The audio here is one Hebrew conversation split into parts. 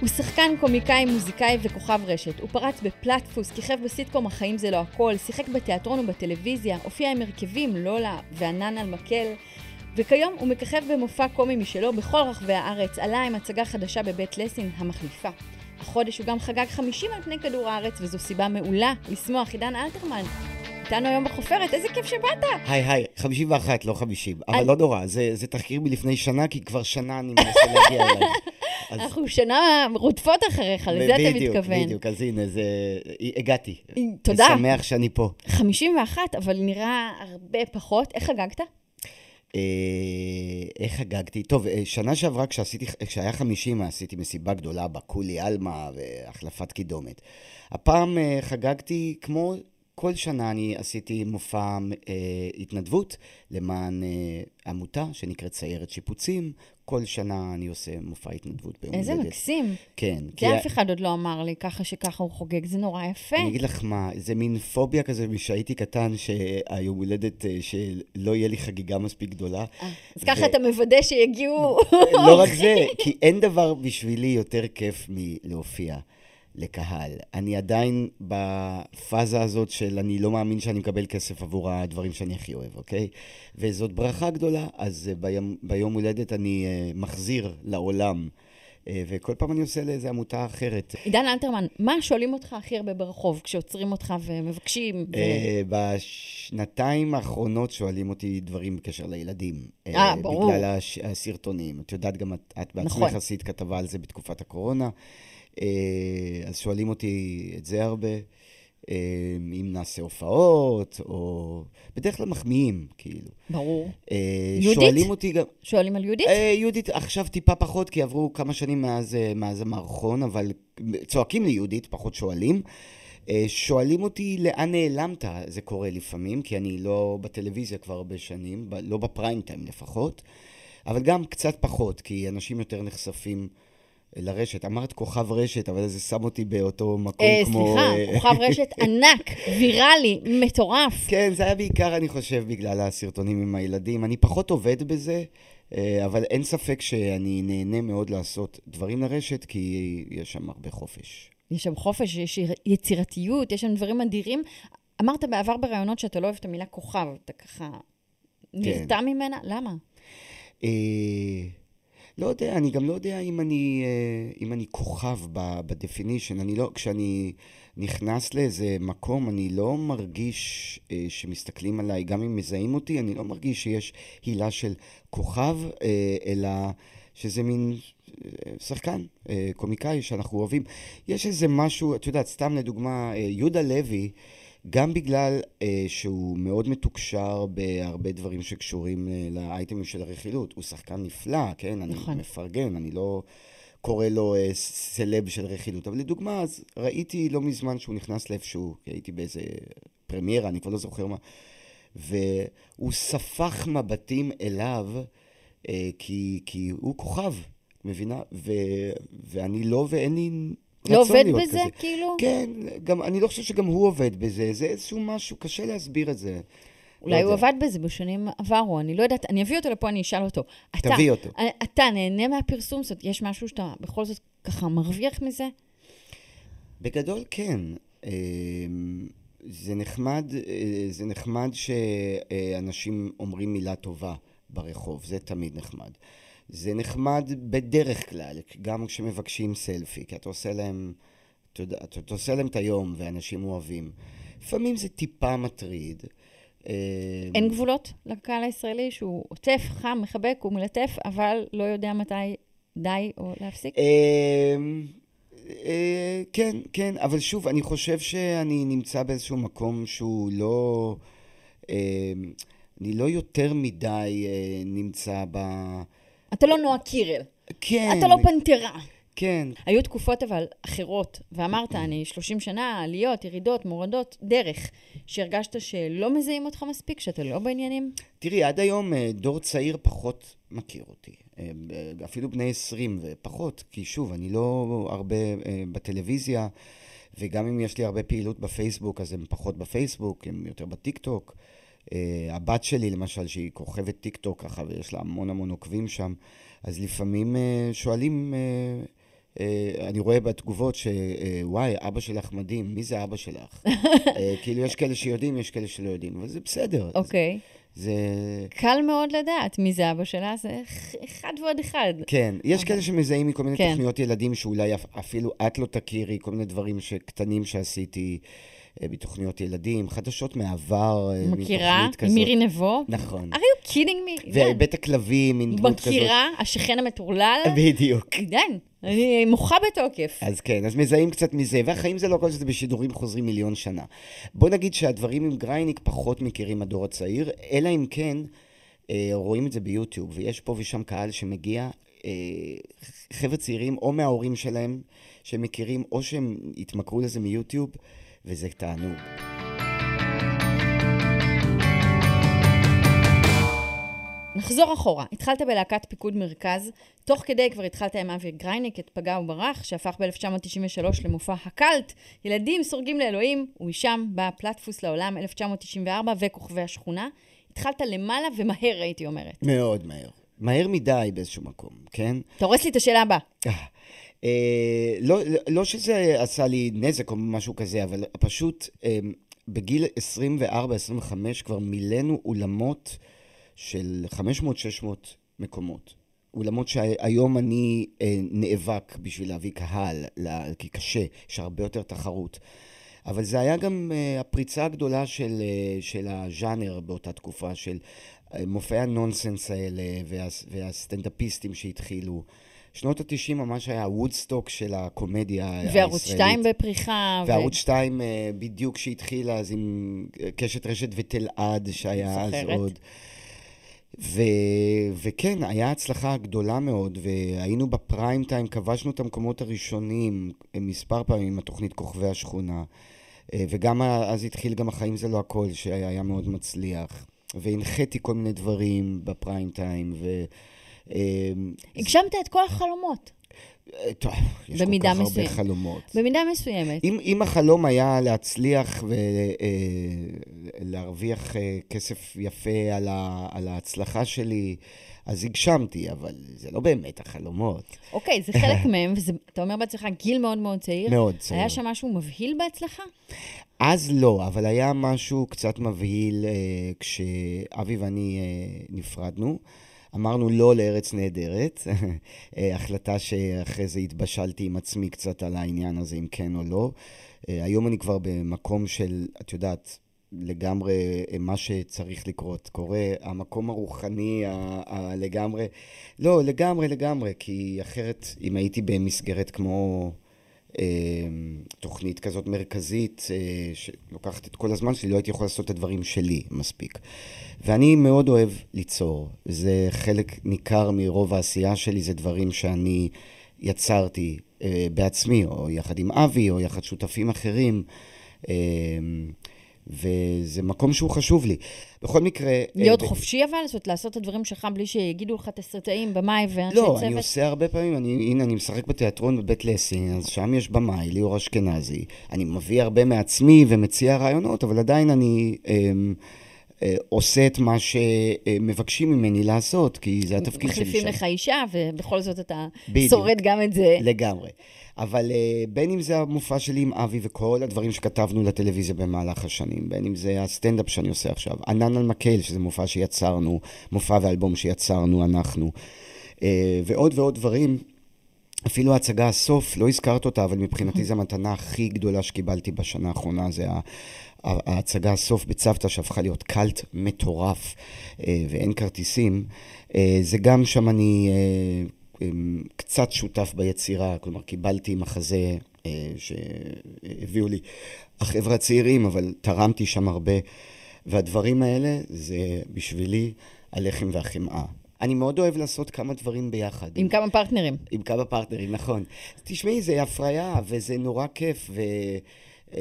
הוא שחקן, קומיקאי, מוזיקאי וכוכב רשת. הוא פרץ בפלטפוס, כיכב בסיטקום "החיים זה לא הכל", שיחק בתיאטרון ובטלוויזיה, הופיע עם הרכבים לולה וענן על מקל, וכיום הוא מככב במופע קומי משלו בכל רחבי הארץ, עלה עם הצגה חדשה בבית לסין, המחליפה. החודש הוא גם חגג 50 על פני כדור הארץ, וזו סיבה מעולה לשמוח. עידן אלתרמן, איתנו היום בחופרת, איזה כיף שבאת! היי היי, 51, לא 50. אבל אני- לא נורא, זה, זה תחקיר מלפני שנה, כי כבר שנה אני מנסה להגיע אליי. אז- אנחנו שנה רודפות אחריך, לזה אתה בדיוק, מתכוון. בדיוק, אז הנה, זה... הגעתי. תודה. אני שמח שאני פה. 51, אבל נראה הרבה פחות. איך חגגת? אה, איך חגגתי? טוב, אה, שנה שעברה כשעשיתי, כשהיה 50, עשיתי מסיבה גדולה בקולי עלמה והחלפת קידומת. הפעם אה, חגגתי כמו כל שנה אני עשיתי מופע אה, התנדבות למען אה, עמותה שנקראת סיירת שיפוצים. כל שנה אני עושה מופע התנדבות ביום איזה הולדת. מקסים. כן. כי זה אף אחד עוד לא אמר לי, ככה שככה הוא חוגג, זה נורא יפה. אני אגיד לך מה, זה מין פוביה כזה משהייתי קטן, שהיום הולדת, אה, שלא יהיה לי חגיגה מספיק גדולה. אה, אז ככה ו- אתה מוודא שיגיעו... לא רק זה, כי אין דבר בשבילי יותר כיף מלהופיע לקהל. אני עדיין בפאזה הזאת של אני לא מאמין שאני מקבל כסף עבור הדברים שאני הכי אוהב, אוקיי? וזאת ברכה גדולה, אז אה, ביום, ביום הולדת אני אה, מחזיר לעולם. אה, וכל פעם אני עושה לאיזה עמותה אחרת. עידן אלתרמן, מה שואלים אותך הכי הרבה ברחוב כשעוצרים אותך ומבקשים? ו- בשנתיים האחרונות שואלים אותי דברים בקשר לילדים. אה, ברור. בגלל הסרטונים. את יודעת, גם את, את בעצמך נכון. עשית כתבה על זה בתקופת הקורונה. אה, אז שואלים אותי את זה הרבה. אה, אם נעשה הופעות, או... בדרך כלל מחמיאים, כאילו. ברור. אה, יהודית? שואלים אותי גם... שואלים על יהודית? יהודית, עכשיו טיפה פחות, כי עברו כמה שנים מאז, מאז המערכון, אבל צועקים לי יהודית, פחות שואלים. שואלים אותי לאן נעלמת, זה קורה לפעמים, כי אני לא בטלוויזיה כבר הרבה שנים, לא בפריים טיים לפחות, אבל גם קצת פחות, כי אנשים יותר נחשפים לרשת. אמרת כוכב רשת, אבל זה שם אותי באותו מקום אה, כמו... סליחה, אה, כוכב רשת ענק, ויראלי, מטורף. כן, זה היה בעיקר, אני חושב, בגלל הסרטונים עם הילדים. אני פחות עובד בזה, אה, אבל אין ספק שאני נהנה מאוד לעשות דברים לרשת, כי יש שם הרבה חופש. יש שם חופש, יש יצירתיות, יש שם דברים אדירים. אמרת בעבר בראיונות שאתה לא אוהב את המילה כוכב, אתה ככה נרתע ממנה? למה? אה, לא יודע, אני גם לא יודע אם אני, אה, אם אני כוכב ב-definition. אני לא, כשאני נכנס לאיזה מקום, אני לא מרגיש אה, שמסתכלים עליי, גם אם מזהים אותי, אני לא מרגיש שיש הילה של כוכב, אה, אלא שזה מין שחקן, קומיקאי שאנחנו אוהבים. יש איזה משהו, את יודעת, סתם לדוגמה, יהודה לוי, גם בגלל אה, שהוא מאוד מתוקשר בהרבה דברים שקשורים אה, לאייטמים של הרכילות. הוא שחקן נפלא, כן? אני נכון. מפרגן, אני לא קורא לו אה, סלב של רכילות. אבל לדוגמה, אז ראיתי לא מזמן שהוא נכנס לאיפשהו, הייתי באיזה פרמיירה, אני כבר לא זוכר מה, והוא ספח מבטים אליו, אה, כי, כי הוא כוכב, מבינה? ו, ואני לא, ואין לי לא עובד בזה, כזה. כאילו? כן, גם, אני לא חושב שגם הוא עובד בזה, זה איזשהו משהו, קשה להסביר את זה. אולי לא הוא. עבד בזה בשנים עברו, אני לא יודעת, אני אביא אותו לפה, אני אשאל אותו. אתה, תביא אותו. אתה נהנה מהפרסום, זאת יש משהו שאתה בכל זאת ככה מרוויח מזה? בגדול כן. אמ, זה נחמד, אה, זה נחמד שאנשים אומרים מילה טובה ברחוב, זה תמיד נחמד. זה נחמד בדרך כלל, גם כשמבקשים סלפי, כי אתה עושה להם, אתה אתה עושה להם את היום ואנשים אוהבים. לפעמים זה טיפה מטריד. אמ, אין גבולות לקהל הישראלי שהוא עוטף, חם, מחבק, הוא מלטף, אבל לא יודע מתי די או להפסיק? אמ, אה, כן, כן, אבל שוב, אני חושב שאני נמצא באיזשהו מקום שהוא לא... אני לא יותר מדי אה, נמצא ב... אתה לא נועה קירל, כן. אתה לא פנתרה. כן, היו תקופות אבל אחרות, ואמרת, אני 30 שנה, עליות, ירידות, מורדות, דרך, שהרגשת שלא מזהים אותך מספיק, שאתה לא בעניינים? תראי, עד היום אה, דור צעיר פחות מכיר אותי. אה, אפילו בני 20 ופחות, כי שוב, אני לא הרבה אה, בטלוויזיה, וגם אם יש לי הרבה פעילות בפייסבוק, אז הם פחות בפייסבוק, הם יותר בטיקטוק. הבת שלי, למשל, שהיא כוכבת טיקטוק ככה, ויש לה המון המון עוקבים שם, אז לפעמים שואלים... אני רואה בתגובות שוואי, אבא שלך מדהים, מי זה אבא שלך? כאילו, יש כאלה שיודעים, יש כאלה שלא יודעים, אבל זה בסדר. אוקיי. Okay. זה... קל מאוד לדעת מי זה אבא שלה, זה אחד ועוד אחד. כן, יש כאלה שמזהים מכל מיני כן. תוכניות ילדים שאולי אפילו את לא תכירי, כל מיני דברים קטנים שעשיתי. אה, בתוכניות ילדים, חדשות מהעבר, אה, מכירה? עם מירי נבו? נכון. are you kidding me? ובית הכלבים, מין דמות כזאת. מכירה? השכן המטורלל? בדיוק. עידן, אני מוחה בתוקף. אז כן, אז מזהים קצת מזה, והחיים זה לא כל זה בשידורים חוזרים מיליון שנה. בוא נגיד שהדברים עם גרייניק פחות מכירים הדור הצעיר, אלא אם כן אה, רואים את זה ביוטיוב, ויש פה ושם קהל שמגיע, חבר'ה צעירים, או מההורים שלהם שמכירים, או שהם התמכרו לזה מיוטיוב. וזה תענוג. נחזור אחורה. התחלת בלהקת פיקוד מרכז, תוך כדי כבר התחלת עם אבי גרייניק את פגע וברח, שהפך ב-1993 למופע הקאלט, ילדים סורגים לאלוהים, ומשם בא פלטפוס לעולם 1994 וכוכבי השכונה. התחלת למעלה ומהר, הייתי אומרת. מאוד מהר. מהר מדי באיזשהו מקום, כן? אתה הורס לי את השאלה הבאה. אה, אה, לא, לא שזה עשה לי נזק או משהו כזה, אבל פשוט אה, בגיל 24-25 כבר מילאנו אולמות של 500-600 מקומות. אולמות שהיום אני אה, נאבק בשביל להביא קהל, לה, כי קשה, יש הרבה יותר תחרות. אבל זה היה גם uh, הפריצה הגדולה של, uh, של הז'אנר באותה תקופה, של uh, מופעי הנונסנס האלה וה, והסטנדאפיסטים שהתחילו. שנות ה-90 ממש היה וודסטוק של הקומדיה הישראלית. וערוץ 2 בפריחה. וערוץ 2 אה, בדיוק שהתחילה, אז עם קשת רשת ותלעד, שהיה אז עוד. ו... וכן, היה הצלחה גדולה מאוד, והיינו בפריים טיים, כבשנו את המקומות הראשונים מספר פעמים עם התוכנית כוכבי השכונה. אה, וגם אז התחיל גם החיים זה לא הכל, שהיה מאוד מצליח. והנחיתי כל מיני דברים בפריים טיים, ו... אמ, הגשמת את כל החלומות. אה, טוב, יש כל כך מסוים. הרבה חלומות. במידה מסוימת. אם, אם החלום היה להצליח ולהרוויח אה, אה, כסף יפה על, ה, על ההצלחה שלי, אז הגשמתי, אבל זה לא באמת החלומות. אוקיי, זה חלק מהם, ואתה אומר בעצמך, גיל מאוד מאוד צעיר. מאוד צעיר. היה שם משהו מבהיל בהצלחה? אז לא, אבל היה משהו קצת מבהיל אה, כשאבי ואני אה, נפרדנו. אמרנו לא לארץ נהדרת, אה, החלטה שאחרי זה התבשלתי עם עצמי קצת על העניין הזה, אם כן או לא. אה, היום אני כבר במקום של, את יודעת, לגמרי אה, מה שצריך לקרות. קורה המקום הרוחני הלגמרי, לא, לגמרי, לגמרי, כי אחרת, אם הייתי במסגרת כמו... תוכנית כזאת מרכזית שלוקחת את כל הזמן שלי, לא הייתי יכול לעשות את הדברים שלי מספיק. ואני מאוד אוהב ליצור. זה חלק ניכר מרוב העשייה שלי, זה דברים שאני יצרתי אה, בעצמי, או יחד עם אבי, או יחד שותפים אחרים. וזה מקום שהוא חשוב לי. בכל מקרה... להיות אה, חופשי אבל? זאת אומרת, לעשות את הדברים שלך בלי שיגידו לך תסריטאים, במאי ואנשי לא, צוות? לא, אני עושה הרבה פעמים, אני, הנה, אני משחק בתיאטרון בבית לסין, אז שם יש במאי, ליאור אשכנזי. אני מביא הרבה מעצמי ומציע רעיונות, אבל עדיין אני... אה, עושה את מה שמבקשים ממני לעשות, כי זה התפקיד שלי שם. מחליפים לך אישה, ובכל זאת אתה בדיוק, שורד גם את זה. לגמרי. אבל אה, בין אם זה המופע שלי עם אבי וכל הדברים שכתבנו לטלוויזיה במהלך השנים, בין אם זה הסטנדאפ שאני עושה עכשיו, ענן על מקל, שזה מופע שיצרנו, מופע ואלבום שיצרנו אנחנו, אה, ועוד ועוד דברים. אפילו ההצגה הסוף, לא הזכרת אותה, אבל מבחינתי זו המתנה הכי גדולה שקיבלתי בשנה האחרונה, זה ההצגה הסוף בצוותא שהפכה להיות קאלט מטורף אה, ואין כרטיסים, אה, זה גם שם אני אה, קצת שותף ביצירה, כלומר קיבלתי מחזה שהביאו לי החבר'ה הצעירים, אבל תרמתי שם הרבה, והדברים האלה זה בשבילי הלחם והחמאה. אני מאוד אוהב לעשות כמה דברים ביחד. עם כמה פרטנרים. עם כמה פרטנרים, נכון. תשמעי, זה הפריה, וזה נורא כיף, ו... אמ,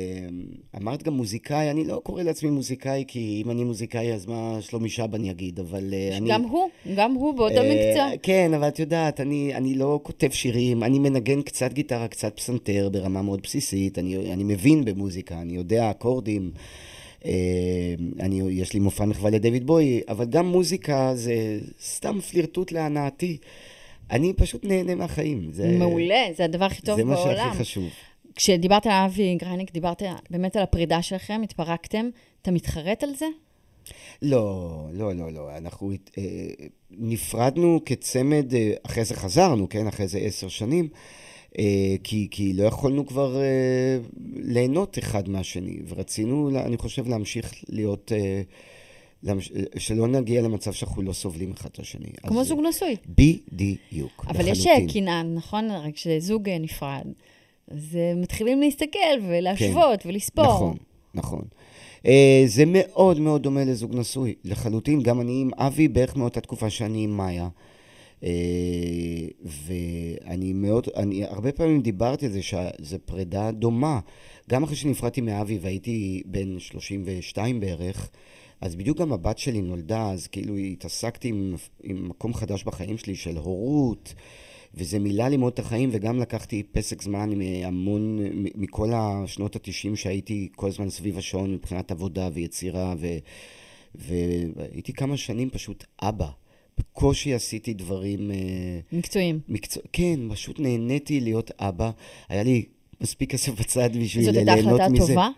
אמרת גם מוזיקאי, אני לא קורא לעצמי מוזיקאי, כי אם אני מוזיקאי, אז מה שלומי שבן יגיד, אבל אה, אני... גם הוא, גם הוא באותו אה, מקצוע. כן, אבל את יודעת, אני, אני לא כותב שירים, אני מנגן קצת גיטרה, קצת פסנתר ברמה מאוד בסיסית, אני, אני מבין במוזיקה, אני יודע אקורדים. אה, אני, יש לי מופע מחווה לדויד בוי, אבל גם מוזיקה זה סתם פלירטוט להנאתי. אני פשוט נהנה מהחיים. זה, מעולה, זה הדבר הכי טוב זה מה בעולם. שהכי חשוב. כשדיברת על אבי גרייניק, דיברת באמת על הפרידה שלכם, התפרקתם. אתה מתחרט על זה? לא, לא, לא, לא. אנחנו אה, נפרדנו כצמד, אה, אחרי זה חזרנו, כן? אחרי זה עשר שנים, אה, כי, כי לא יכולנו כבר אה, ליהנות אחד מהשני, ורצינו, אני חושב, להמשיך להיות... אה, להמש... שלא נגיע למצב שאנחנו לא סובלים אחד את השני. כמו זוג נשוי. בדיוק, אבל יש לחלוטין. קנאה, נכון? רק כשזוג אה, נפרד, אז אה, מתחילים להסתכל ולהשוות ולספור. נכון, נכון. אה, זה מאוד מאוד דומה לזוג נשוי, לחלוטין. גם אני עם אבי בערך מאותה תקופה שאני עם מאיה. אה, ואני מאוד, אני הרבה פעמים דיברתי על זה שזו פרידה דומה. גם אחרי שנפרדתי מאבי והייתי בן 32 בערך, אז בדיוק גם הבת שלי נולדה, אז כאילו התעסקתי עם, עם מקום חדש בחיים שלי של הורות, וזה מילא לי מאוד את החיים, וגם לקחתי פסק זמן מהמון, מכל השנות התשעים שהייתי כל הזמן סביב השעון מבחינת עבודה ויצירה, ו, והייתי כמה שנים פשוט אבא. בקושי עשיתי דברים... אה, מקצועיים. מקצוע... כן, פשוט נהניתי להיות אבא. היה לי מספיק כסף בצד בשביל זאת הייתה ליהנות החלטה מזה. טובה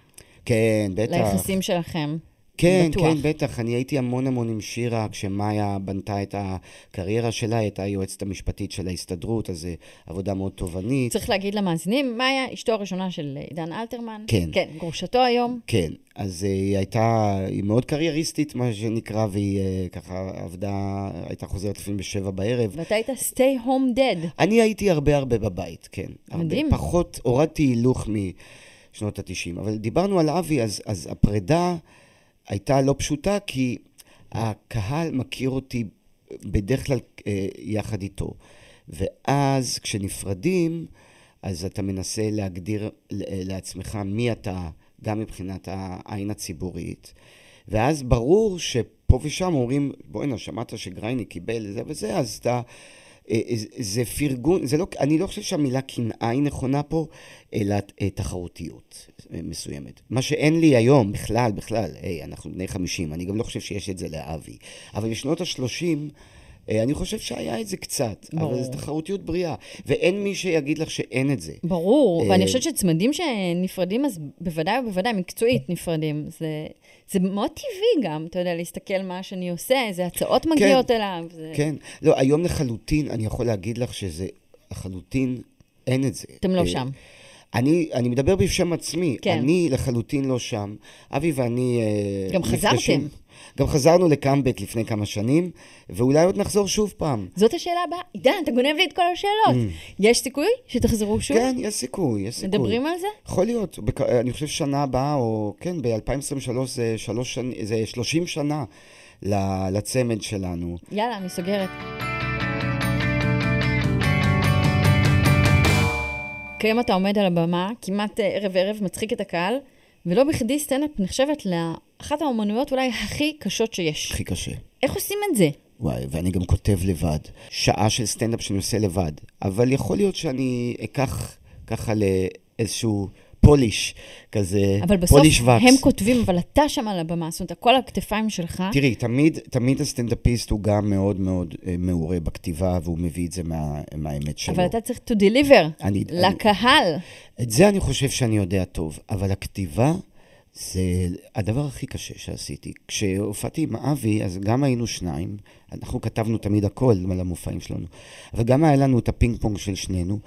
כן, בטח. ליחסים שלכם. כן, בטוח. כן, בטח. אני הייתי המון המון עם שירה, כשמאיה בנתה את הקריירה שלה, היא הייתה היועצת המשפטית של ההסתדרות, אז זו עבודה מאוד תובענית. צריך להגיד למאזינים, מאיה, אשתו הראשונה של עידן אלתרמן. כן. כן, גרושתו היום. כן, אז אה, היא הייתה, היא מאוד קרייריסטית, מה שנקרא, והיא אה, ככה עבדה, הייתה חוזרת לפעמים בשבע בערב. ואתה היית stay home dead. אני הייתי הרבה הרבה בבית, כן. מדהים. הרבה פחות, הורדתי הילוך משנות ה-90. אבל דיברנו על אבי, אז, אז הפרידה הייתה לא פשוטה, כי הקהל מכיר אותי בדרך כלל אה, יחד איתו. ואז כשנפרדים, אז אתה מנסה להגדיר ל- לעצמך מי אתה, גם מבחינת העין הציבורית. ואז ברור שפה ושם אומרים, בוא'נה, שמעת שגרייני קיבל זה וזה, אז אתה... אה, אה, זה פרגון, זה לא, אני לא חושב שהמילה קנאה היא נכונה פה, אלא אה, תחרותיות מסוימת. מה שאין לי היום, בכלל, בכלל, היי, אנחנו בני 50, אני גם לא חושב שיש את זה לאבי. אבל בשנות ה-30, אני חושב שהיה את זה קצת, ברור. אבל זו תחרותיות בריאה. ואין מי שיגיד לך שאין את זה. ברור, אה, ואני חושבת שצמדים שנפרדים, אז בוודאי ובוודאי, מקצועית נפרדים. זה, זה מאוד טבעי גם, אתה יודע, להסתכל מה שאני עושה, איזה הצעות מגיעות אליו. זה... כן. לא, היום לחלוטין, אני יכול להגיד לך שזה לחלוטין, אין את זה. אתם לא אה, שם. אני, אני מדבר בשם עצמי, כן. אני לחלוטין לא שם. אבי ואני אה, גם חזרתם. גם חזרנו לקאמבק לפני כמה שנים, ואולי עוד נחזור שוב פעם. זאת השאלה הבאה. עידן, אתה גונב לי את כל השאלות. יש סיכוי שתחזרו שוב? Mm. כן, יש סיכוי, יש סיכוי. מדברים על זה? יכול להיות, בק... אני חושב שנה הבאה, או כן, ב-2023 זה, שלוש שנ... זה 30 שנה לצמד שלנו. יאללה, אני סוגרת. כיום אתה עומד על הבמה, כמעט אה, ערב-ערב מצחיק את הקהל, ולא בכדי סטנדאפ נחשבת לאחת האומנויות אולי הכי קשות שיש. הכי קשה. איך עושים את זה? וואי, ואני גם כותב לבד. שעה של סטנדאפ שאני עושה לבד. אבל יכול להיות שאני אקח ככה לאיזשהו polish, כזה, אבל בסוף polish wax. הם כותבים, אבל אתה שם על הבמה, זאת אומרת, הכל על הכתפיים שלך. תראי, תמיד, תמיד הסטנדאפיסט הוא גם מאוד מאוד אה, מעורה בכתיבה, והוא מביא את זה מה, מהאמת שלו. אבל אתה צריך to deliver אני- לקהל. את זה אני חושב שאני יודע טוב, אבל הכתיבה זה הדבר הכי קשה שעשיתי. כשהופעתי עם אבי, אז גם היינו שניים, אנחנו כתבנו תמיד הכל על המופעים שלנו, אבל גם היה לנו את הפינג פונג של שנינו,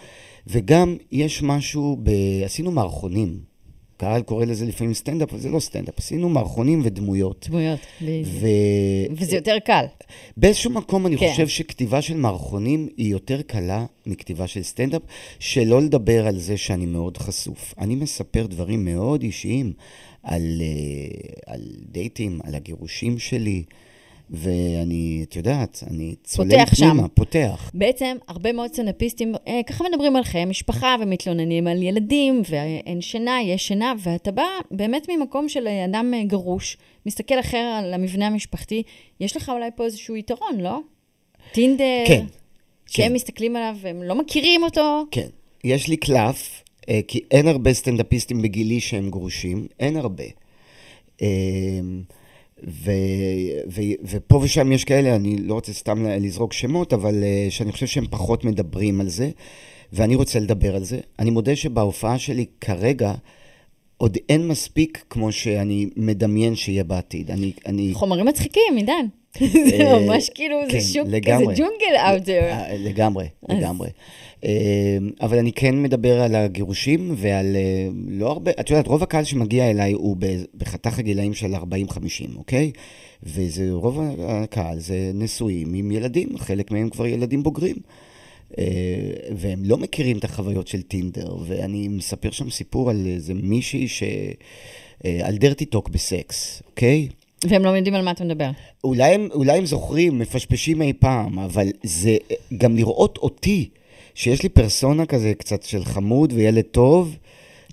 וגם יש משהו, ב... עשינו מערכונים. קהל קורא לזה לפעמים סטנדאפ, אבל זה לא סטנדאפ, עשינו מערכונים ודמויות. דמויות. ו... וזה יותר קל. באיזשהו מקום אני כן. חושב שכתיבה של מערכונים היא יותר קלה מכתיבה של סטנדאפ, שלא לדבר על זה שאני מאוד חשוף. אני מספר דברים מאוד אישיים על, אה, על דייטים, על הגירושים שלי. ואני, את יודעת, אני צולל פותח שם. פנימה, פותח. בעצם, הרבה מאוד סטנדאפיסטים אה, ככה מדברים על חיי משפחה ומתלוננים על ילדים, ואין שינה, יש שינה, ואתה בא באמת ממקום של אדם אה, גרוש, מסתכל אחר על המבנה המשפחתי, יש לך אולי פה איזשהו יתרון, לא? טינדר, כן, שהם כן. מסתכלים עליו והם לא מכירים אותו. כן. יש לי קלף, כי אין הרבה סטנדאפיסטים בגילי שהם גרושים, אין הרבה. אה, ו, ו, ופה ושם יש כאלה, אני לא רוצה סתם לזרוק שמות, אבל אה, שאני חושב שהם פחות מדברים על זה, ואני רוצה לדבר על זה. אני מודה שבהופעה שלי כרגע, עוד אין מספיק כמו שאני מדמיין שיהיה בעתיד. אני... אני חומרים מצחיקים, עידן. זה אה, ממש כאילו, כן, זה שוק, לגמרי. זה ג'ונגל out there. אה, לגמרי, לגמרי. אה, אבל אני כן מדבר על הגירושים ועל אה, לא הרבה, את יודעת, רוב הקהל שמגיע אליי הוא בחתך הגילאים של 40-50, אוקיי? וזה, רוב הקהל זה נשואים עם ילדים, חלק מהם כבר ילדים בוגרים. אה, והם לא מכירים את החוויות של טינדר, ואני מספר שם סיפור על איזה מישהי ש... אה, על דרטי טוק בסקס, אוקיי? והם לא יודעים על מה אתה מדבר. אולי הם, אולי הם זוכרים, מפשפשים אי פעם, אבל זה גם לראות אותי, שיש לי פרסונה כזה קצת של חמוד וילד טוב.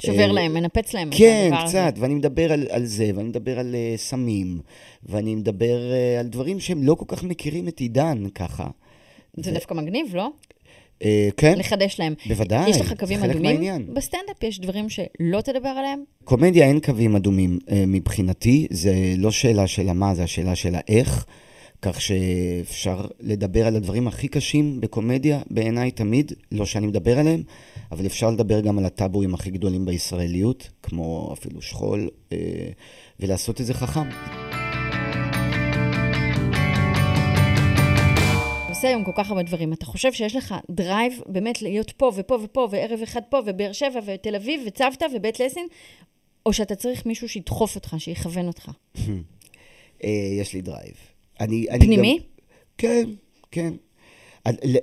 שובר אה, להם, מנפץ להם את כן, הדבר הזה. קצת, ואני מדבר על, על זה, ואני מדבר על uh, סמים, ואני מדבר uh, על דברים שהם לא כל כך מכירים את עידן ככה. זה דווקא מגניב, לא? Uh, כן, לחדש להם. בוודאי, יש לך קווים אדומים? בסטנדאפ יש דברים שלא תדבר עליהם? קומדיה אין קווים אדומים uh, מבחינתי, זה לא שאלה של המה, זה השאלה של האיך, כך שאפשר לדבר על הדברים הכי קשים בקומדיה, בעיניי תמיד, לא שאני מדבר עליהם, אבל אפשר לדבר גם על הטאבואים הכי גדולים בישראליות, כמו אפילו שכול, אה, ולעשות את זה חכם. עושה היום כל כך הרבה דברים. אתה חושב שיש לך drive באמת להיות פה ופה ופה, וערב אחד פה, ובאר שבע, ותל אביב, וצוותא, ובית לסין, או שאתה צריך מישהו שידחוף אותך, שיכוון אותך? אה, יש לי drive. אני, אני פנימי? גם, כן, כן.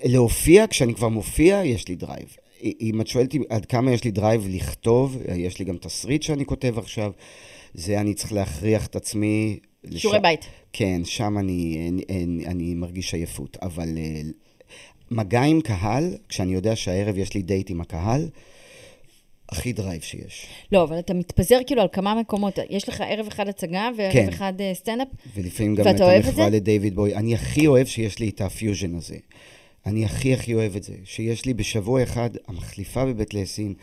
להופיע, כשאני כבר מופיע, יש לי drive. אם את שואלת עד כמה יש לי drive לכתוב, יש לי גם תסריט שאני כותב עכשיו, זה אני צריך להכריח את עצמי. לש- שיעורי בית. כן, שם אני, אני, אני, אני מרגיש עייפות. אבל אה, מגע עם קהל, כשאני יודע שהערב יש לי דייט עם הקהל, הכי drive שיש. לא, אבל אתה מתפזר כאילו על כמה מקומות. יש לך ערב אחד הצגה וערב כן. אחד אה, סטנדאפ, ולפעמים גם ואתה את אוהב את המחווה זה? לדיוויד בוי. אני הכי אוהב שיש לי את הפיוז'ן הזה. אני הכי הכי אוהב את זה. שיש לי בשבוע אחד המחליפה בבית לסין,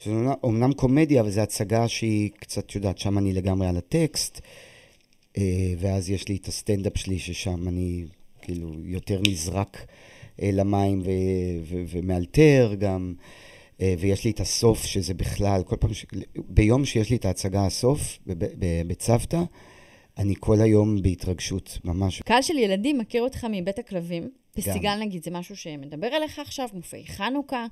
שזה אומנם- קומדיה, אבל זו הצגה שהיא קצת, יודעת, שם אני לגמרי על הטקסט, ואז יש לי את הסטנדאפ שלי, ששם אני כאילו יותר נזרק אה, למים ו- ו- ומאלתר גם. אה, ויש לי את הסוף, שזה בכלל, כל פעם, ש... ביום שיש לי את ההצגה הסוף, בצוותא, אני כל היום בהתרגשות, ממש. קהל של ילדים מכיר אותך מבית הכלבים. פסטיגל נגיד, זה משהו שמדבר אליך עכשיו, מופעי חנוכה.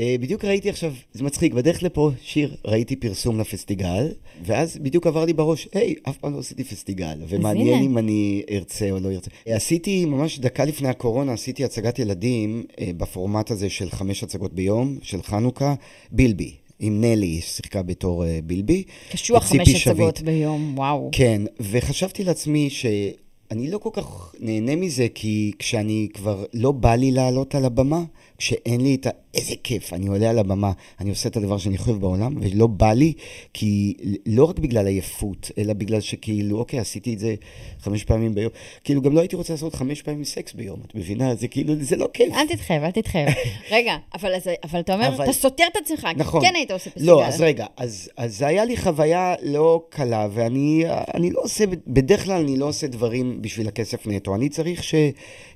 אה, בדיוק ראיתי עכשיו, זה מצחיק, בדרך לפה, שיר, ראיתי פרסום לפסטיגל, ואז בדיוק עבר לי בראש, היי, אף פעם לא עשיתי פסטיגל, ומעניין. אם אני ארצה או לא ארצה. אה, עשיתי, ממש דקה לפני הקורונה, עשיתי הצגת ילדים אה, בפורמט הזה של חמש הצגות ביום, של חנוכה, בילבי. עם נלי, ששיחקה בתור בילבי. קשוח חמש. הצגות ביום, וואו. כן, וחשבתי לעצמי שאני לא כל כך נהנה מזה, כי כשאני כבר לא בא לי לעלות על הבמה, כשאין לי את ה... איזה כיף, אני עולה על הבמה, אני עושה את הדבר שאני חושב בעולם, ולא בא לי, כי לא רק בגלל עייפות, אלא בגלל שכאילו, אוקיי, עשיתי את זה חמש פעמים ביום. כאילו, גם לא הייתי רוצה לעשות חמש פעמים סקס ביום, את מבינה? זה כאילו, זה לא כיף. אל תתחייב, אל תתחייב. רגע, אבל, אז, אבל אתה אומר, אבל- אתה סותר את עצמך, נכון. כן היית עושה פסטיגל. לא, אז רגע, אז, אז זה היה לי חוויה לא קלה, ואני אני לא עושה, בדרך כלל אני לא עושה דברים בשביל הכסף נטו. אני צריך ש,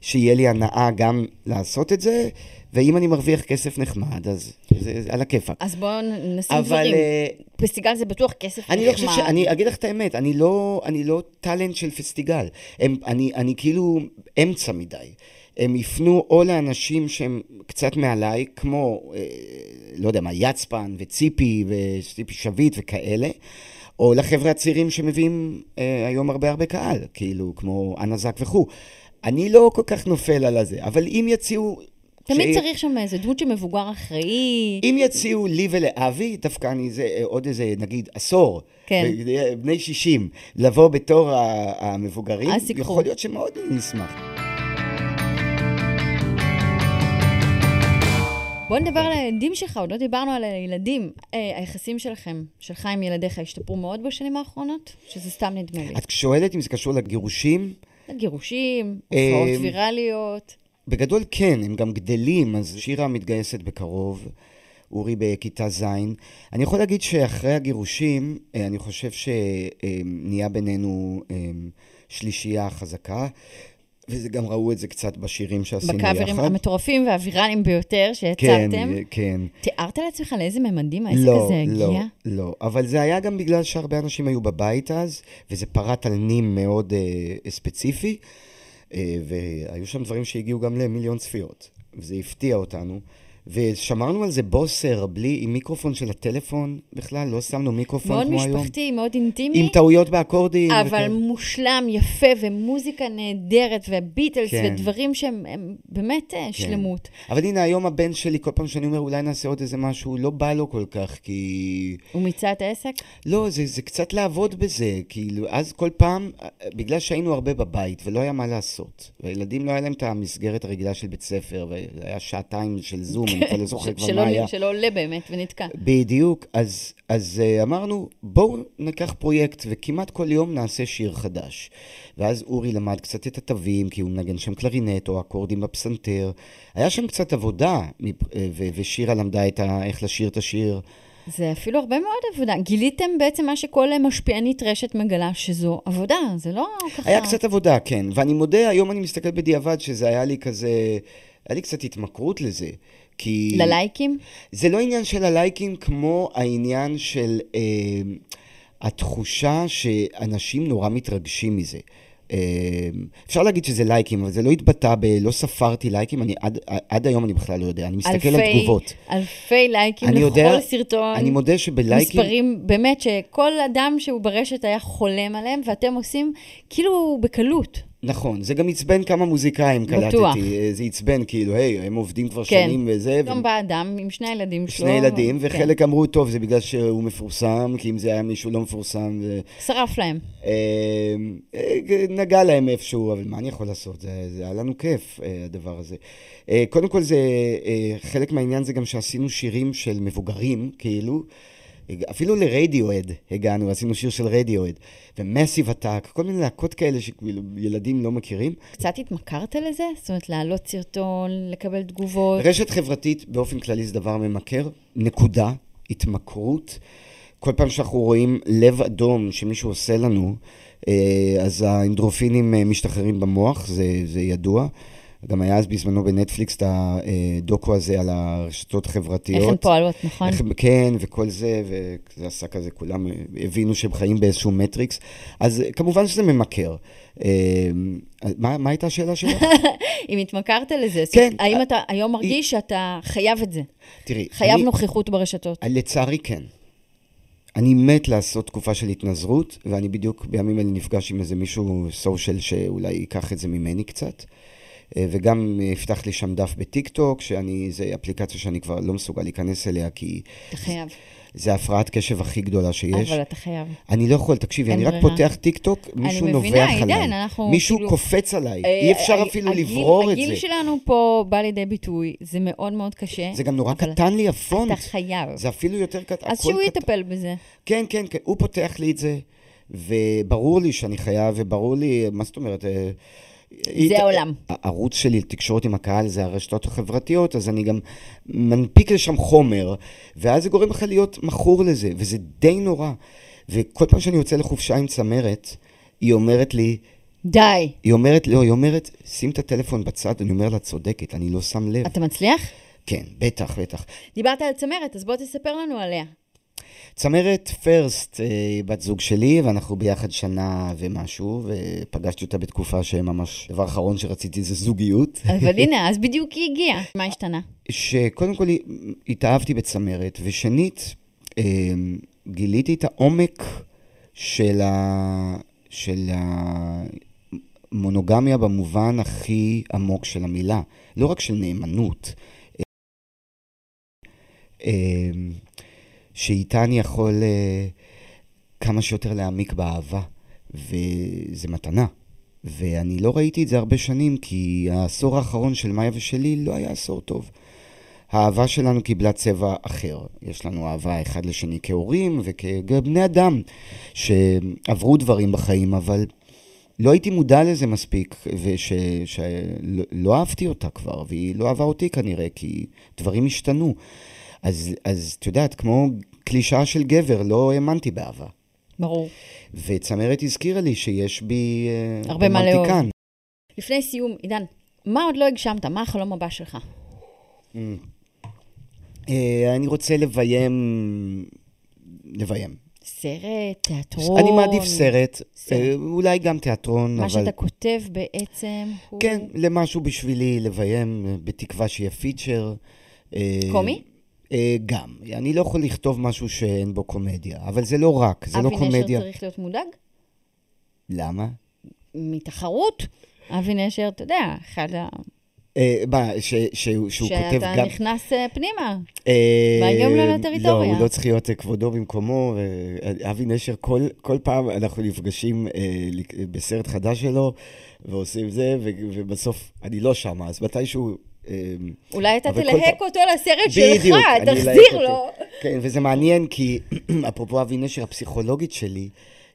שיהיה לי הנאה גם לעשות את זה, ואם אני מרוויח כסף נחמד, אז זה, על הכיפאק. אז בואו נשים אבל דברים. אה, פסטיגל זה בטוח כסף נחמד. אני לא חושב ש... אני אגיד לך את האמת, אני לא, אני לא טאלנט של פסטיגל. הם, אני, אני כאילו אמצע מדי. הם יפנו או לאנשים שהם קצת מעליי, כמו, אה, לא יודע מה, יצפן וציפי וציפי שביט וכאלה, או לחבר'ה הצעירים שמביאים אה, היום הרבה הרבה קהל, כאילו, כמו אנה זק וכו'. אני לא כל כך נופל על הזה, אבל אם יציעו תמיד ש- צריך שם איזה דמות שמבוגר אחראי. אם יציעו לי ולאבי, דווקא אני זה אה, עוד איזה, נגיד, עשור. כן. בני 60, לבוא בתור המבוגרים, אז תיקחו. יכול להיות שמאוד נשמח. בוא נדבר על הילדים שלך, עוד לא דיברנו על הילדים. אה, היחסים שלכם, שלך עם ילדיך, השתפרו מאוד בשנים האחרונות? שזה סתם נדמה לי. את שואלת אם זה קשור לגירושים? גירושים, אה, הופעות ויראליות. בגדול כן, הם גם גדלים, אז שירה מתגייסת בקרוב, אורי בכיתה ז'. אני יכול להגיד שאחרי הגירושים, אה, אני חושב שנהיה בינינו אה, שלישייה חזקה, וזה גם ראו את זה קצת בשירים שעשינו יחד. בקאברים המטורפים והוויראליים ביותר כן, שהצגתם. כן. תיארת לעצמך לאיזה ממדים העסק לא, הזה הגיע? לא, לא. אבל זה היה גם בגלל שהרבה אנשים היו בבית אז, וזה פרט על נים מאוד אה, ספציפי, אה, והיו שם דברים שהגיעו גם למיליון צפיות, וזה הפתיע אותנו. ושמרנו על זה בוסר, בלי, עם מיקרופון של הטלפון בכלל, לא שמנו מיקרופון מאוד כמו היום. משפחתי, מאוד אינטימי. עם טעויות באקורדים. אבל וכאלה. מושלם, יפה, ומוזיקה נהדרת, וביטלס, כן. ודברים שהם הם באמת אה, שלמות. אבל הנה, היום הבן שלי, כל פעם שאני אומר, אולי נעשה עוד איזה משהו, לא בא לו כל כך, כי... הוא מיצה את העסק? לא, זה, זה קצת לעבוד בזה, כאילו, אז כל פעם, בגלל שהיינו הרבה בבית ולא היה מה לעשות, והילדים לא היה להם את המסגרת הרגילה של בית ספר, וזה היה שעתיים של זום, אני כבר לא זוכר כבר מה היה. שלא עולה באמת ונתקע. בדיוק, אז, אז uh, אמרנו, בואו ניקח פרויקט וכמעט כל יום נעשה שיר חדש. ואז אורי למד קצת את התווים, כי הוא מנגן שם קלרינט או אקורדים בפסנתר. היה שם קצת עבודה, אה, ושירה למדה את ה- איך לשיר את השיר. זה אפילו הרבה מאוד עבודה. גיליתם בעצם מה שכל משפיענית רשת מגלה, שזו עבודה, זה לא ככה... היה קצת עבודה, כן. ואני מודה, היום אני מסתכל בדיעבד שזה היה לי כזה, היה לי קצת התמכרות לזה. כי... ללייקים? זה לא עניין של הלייקים כמו העניין של אה, התחושה שאנשים נורא מתרגשים מזה. אה, אפשר להגיד שזה לייקים, אבל זה לא התבטא ב... לא ספרתי לייקים, אני עד, עד היום אני בכלל לא יודע. אני מסתכל על אלפי- תגובות. אלפי לייקים לכל יודע- סרטון. אני מודה שבלייקים... מספרים, באמת, שכל אדם שהוא ברשת היה חולם עליהם, ואתם עושים כאילו בקלות. נכון, זה גם עצבן כמה מוזיקאים, בטוח. קלטתי. אה, זה עצבן, כאילו, היי, הם עובדים כבר כן. שנים וזה. גם ו- בא אדם עם שני הילדים שלו. שני ילדים, כן. וחלק אמרו, טוב, זה בגלל שהוא מפורסם, כי אם זה היה מישהו לא מפורסם, ו... שרף להם. אה, אה, נגע להם איפשהו, אבל מה אני יכול לעשות? זה, זה היה לנו כיף, אה, הדבר הזה. אה, קודם כל, זה, אה, חלק מהעניין זה גם שעשינו שירים של מבוגרים, כאילו. אפילו לרדיואד הגענו, עשינו שיר של רדיואד, ומסיב עתק, כל מיני להקות כאלה שילדים לא מכירים. קצת התמכרת לזה? זאת אומרת, להעלות סרטון, לקבל תגובות? רשת חברתית באופן כללי זה דבר ממכר, נקודה, התמכרות. כל פעם שאנחנו רואים לב אדום שמישהו עושה לנו, אה, אז האנדרופינים אה, משתחררים במוח, זה, זה ידוע. גם היה אז בזמנו בנטפליקס את הדוקו הזה על הרשתות החברתיות. איך הן פועלות, נכון? איך, כן, וכל זה, וזה עשה כזה, כולם הבינו שהם חיים באיזשהו מטריקס. אז אה, כמובן שזה ממכר. אה, מה, מה הייתה השאלה שלך? אם התמכרת לזה, זאת כן. אומרת, האם אתה היום מרגיש שאתה חייב את זה? תראי, חייב אני- נוכחות ברשתות? לצערי כן. אני מת לעשות תקופה של התנזרות, ואני בדיוק בימים אלה נפגש עם איזה מישהו סושיאל שאולי ייקח את זה ממני קצת. אה, וגם יפתח לי שם דף בטיק טוק, שאני, זה אפליקציה שאני כבר לא מסוגל להיכנס אליה, כי אתה חייב. זה הפרעת קשב הכי גדולה שיש. אבל אתה חייב. אני לא יכול, תקשיבי, אני רק. פותח טיק טוק, מישהו מבינה, נובח עידן, עליי. אנחנו מישהו כאילו- קופץ עליי, אה, אי אפשר אפילו הגיל- לברור את הגיל זה. שלנו פה בא לידי ביטוי, זה מאוד מאוד קשה. זה גם נורא קטן לי הפונט. אתה חייב. זה אפילו יותר קטן. אז שהוא. יטפל בזה. כן, כן, כן, הוא פותח לי את זה, וברור לי שאני חייב, וברור לי, מה זאת אומרת? זה העולם. הערוץ שלי לתקשורת עם הקהל זה הרשתות החברתיות, אז אני גם מנפיק לשם חומר, ואז זה גורם לך להיות מכור לזה, וזה די נורא. וכל פעם שאני יוצא לחופשה עם צמרת, היא אומרת לי, די. היא אומרת, לא, היא אומרת, שים את הטלפון בצד, אני אומר לה, צודקת, אני לא שם לב. אתה מצליח? כן, בטח, בטח. דיברת על צמרת, אז בוא תספר לנו עליה. צמרת פרסט, אה, בת זוג שלי, ואנחנו ביחד שנה ומשהו, ופגשתי אותה בתקופה שממש, דבר אחרון שרציתי זה זוגיות. אבל הנה, אז בדיוק היא הגיעה. מה השתנה? שקודם כל התאהבתי בצמרת, ושנית, אה, גיליתי את העומק של, ה... של מונוגמיה במובן הכי עמוק של המילה, לא רק של נאמנות. שאיתה אני יכול אה, כמה שיותר להעמיק באהבה, וזה מתנה. ואני לא ראיתי את זה הרבה שנים, כי העשור האחרון של מאיה ושלי לא היה עשור טוב. האהבה שלנו קיבלה צבע אחר. יש לנו אהבה אחד לשני כהורים וכבני אדם שעברו דברים בחיים, אבל לא הייתי מודע לזה מספיק, ושלא לא אהבתי אותה כבר, והיא לא אהבה אותי כנראה, כי דברים השתנו. אז, אז את יודעת, כמו קלישאה של גבר, לא האמנתי באהבה. ברור. וצמרת הזכירה לי שיש בי אה, הרבה מה לאהוב. לפני סיום, עידן, מה עוד לא הגשמת? מה החלום הבא שלך? אה, אני רוצה לביים, לביים. סרט, תיאטרון. אני מעדיף סרט, סרט. אה, אולי גם תיאטרון, מה אבל... שאתה כותב בעצם הוא... כן, למשהו בשבילי לביים, בתקווה שיהיה פיצ'ר. קומי? גם. אני לא יכול לכתוב משהו שאין בו קומדיה, אבל זה לא רק, זה לא אבי קומדיה. נשר צריך להיות מודאג? למה? מתחרות. אבי נשר, אתה יודע, אחד ה... אה, שהוא כותב שאתה גם... נכנס אה, פנימה. אה, והיום לא לטריטוריה. לא, הוא לא צריך להיות אה, כבודו במקומו. אה, אבי נשר, כל, כל פעם אנחנו נפגשים אה, בסרט חדש שלו, ועושים זה, ובסוף אני לא שם, אז מתישהו... אה, אולי אתה תלהק אותו לסרט שלך, תחזיר. לו. כן, וזה מעניין, כי אפרופו אבי נשר, הפסיכולוגית שלי,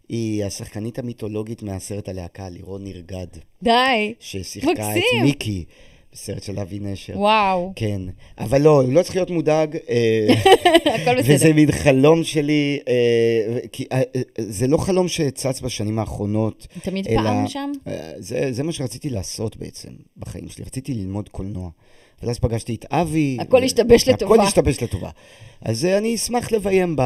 היא השחקנית המיתולוגית מהסרט הלהקה, לירון נרגד, די. ששיחקה את. מיקי בסרט של אבי נשר. וואו, כן, אבל לא, לא צריך להיות מודאג. אה, הכל וזה בסדר. מין חלום שלי, אה, כי אה, זה לא חלום שצץ בשנים האחרונות. תמיד אלא- פעם שם? זה, זה מה שרציתי לעשות בעצם בחיים שלי, רציתי ללמוד קולנוע. ואז פגשתי את אבי. הכל ו- השתבש לטובה. הכל השתבש לטובה. אז אני אשמח לביים ב,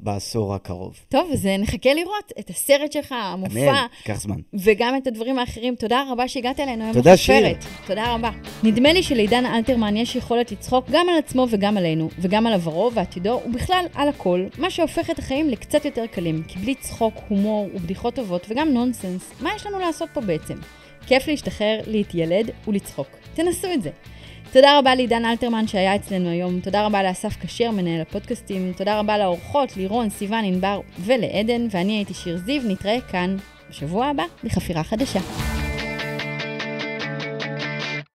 בעשור הקרוב. טוב, אז נחכה לראות את הסרט שלך, המופע, אמן, ייקח זמן. וגם את הדברים האחרים. תודה רבה שהגעת אלינו היום תודה, שיר. תודה רבה. נדמה לי שלעידן אלתרמן יש יכולת לצחוק גם על עצמו וגם עלינו, וגם על עברו ועתידו, ובכלל על הכל, מה שהופך את החיים לקצת יותר קלים. כי בלי צחוק, הומור ובדיחות טובות וגם נונסנס, מה יש לנו לעשות פה בעצם? כיף להשתחרר, להתיילד ולצחוק. תנסו את זה. תודה רבה לעידן אלתרמן שהיה אצלנו היום, תודה רבה לאסף כשר, מנהל הפודקאסטים, תודה רבה לאורחות, לירון, סיון, ענבר ולעדן, ואני הייתי שיר זיו, נתראה כאן בשבוע הבא בחפירה חדשה.